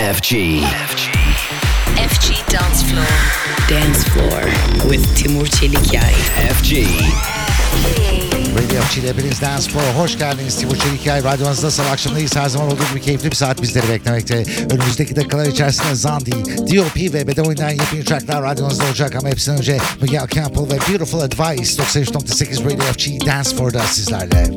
FG. FG. FG Dance Floor. Dance Floor with Timur Çelikyay. FG. Radio FG ile hepiniz Dance Floor'a hoş geldiniz. Timur Çelikyay radyonuzda salı akşamındayız. Her zaman olduğu gibi keyifli bir saat bizleri beklemekte. Önümüzdeki dakikalar içerisinde Zandi, DOP ve Bede oynayan yepyeni tracklar radyonuzda olacak. Ama hepsinden önce Miguel Campbell ve Beautiful Advice 93.8 Radio FG Dance Floor'da sizlerle.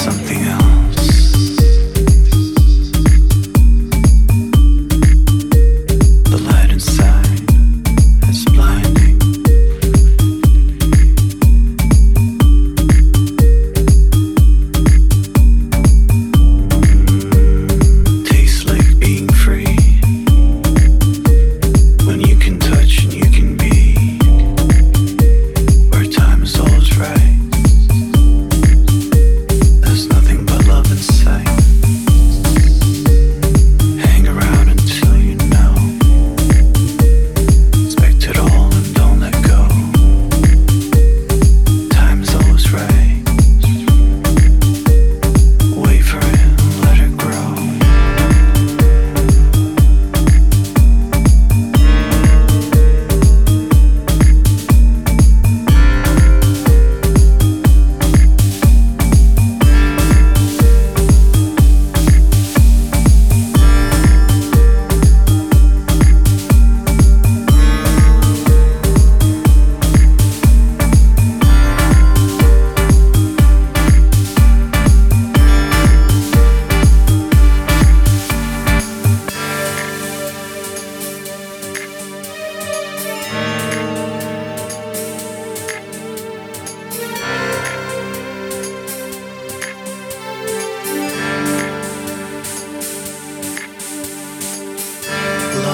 something else.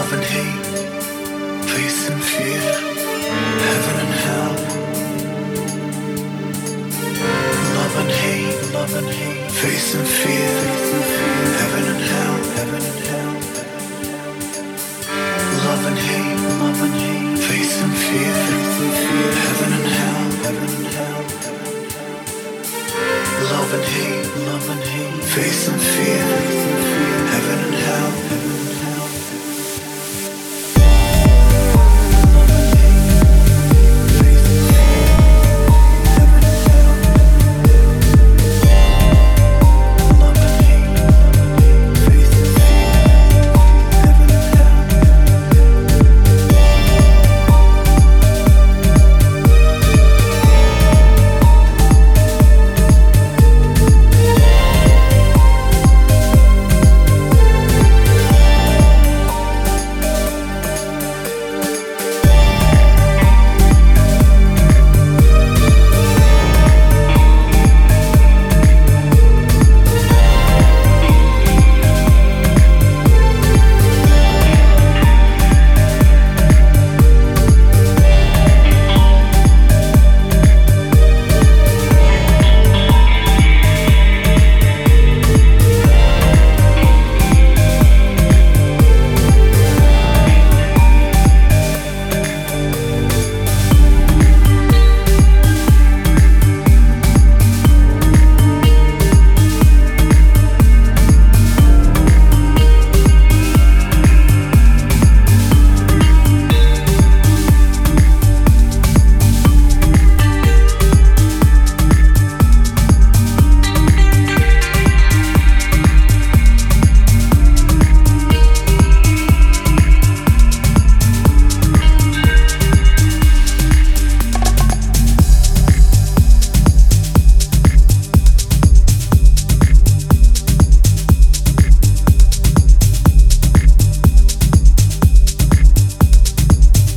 love and hate, peace and fear, heaven and hell. Love and hate, love and hate, face and fear, heaven and hell, heaven and hell. Love and hate, love and hate, face and fear, heaven and hell, heaven and hell. Love and hate, love and hate, face and fear, heaven and hell.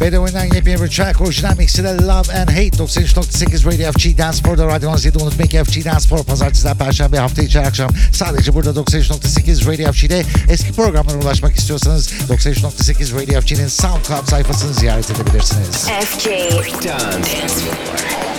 Beethoven'dan yepyeni bir track. Orijinal mixiyle Love and Hate 93.8 Radio FG Dance Spor'da Radyo 17 unutmayın FG Dance Spor pazartesiler perşembe hafta içi akşam sadece burada 93.8 Radio FG'de eski programlara ulaşmak istiyorsanız 93.8 Radio FG'nin SoundCloud sayfasını ziyaret edebilirsiniz. FG Dance Floor.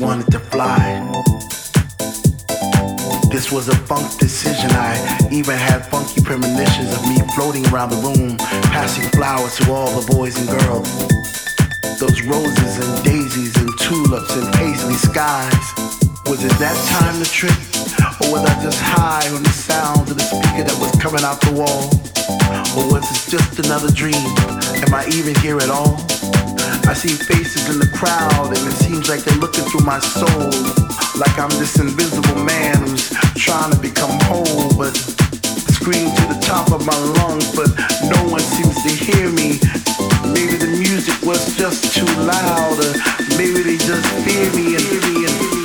wanted to fly. This was a funk decision. I even had funky premonitions of me floating around the room, passing flowers to all the boys and girls. Those roses and daisies and tulips and paisley skies. Was it that time to trip? Or was I just high on the sounds of the speaker that was coming out the wall? Or was it just another dream? Am I even here at all? I see faces in the crowd and it seems like they're looking through my soul. Like I'm this invisible man who's trying to become whole, but scream to the top of my lungs, but no one seems to hear me. Maybe the music was just too loud, or maybe they just fear me and fear me and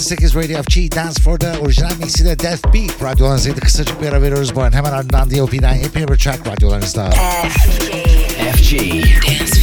fear me. 93.8 Radio FG Dance Floor'da orijinal mixiyle Death Beat radyolarınızdaydı. Kısacık bir ara veriyoruz bu an. Hemen ardından DOP'den yepyeni bir track radyolarınızda. FG. FG. Dance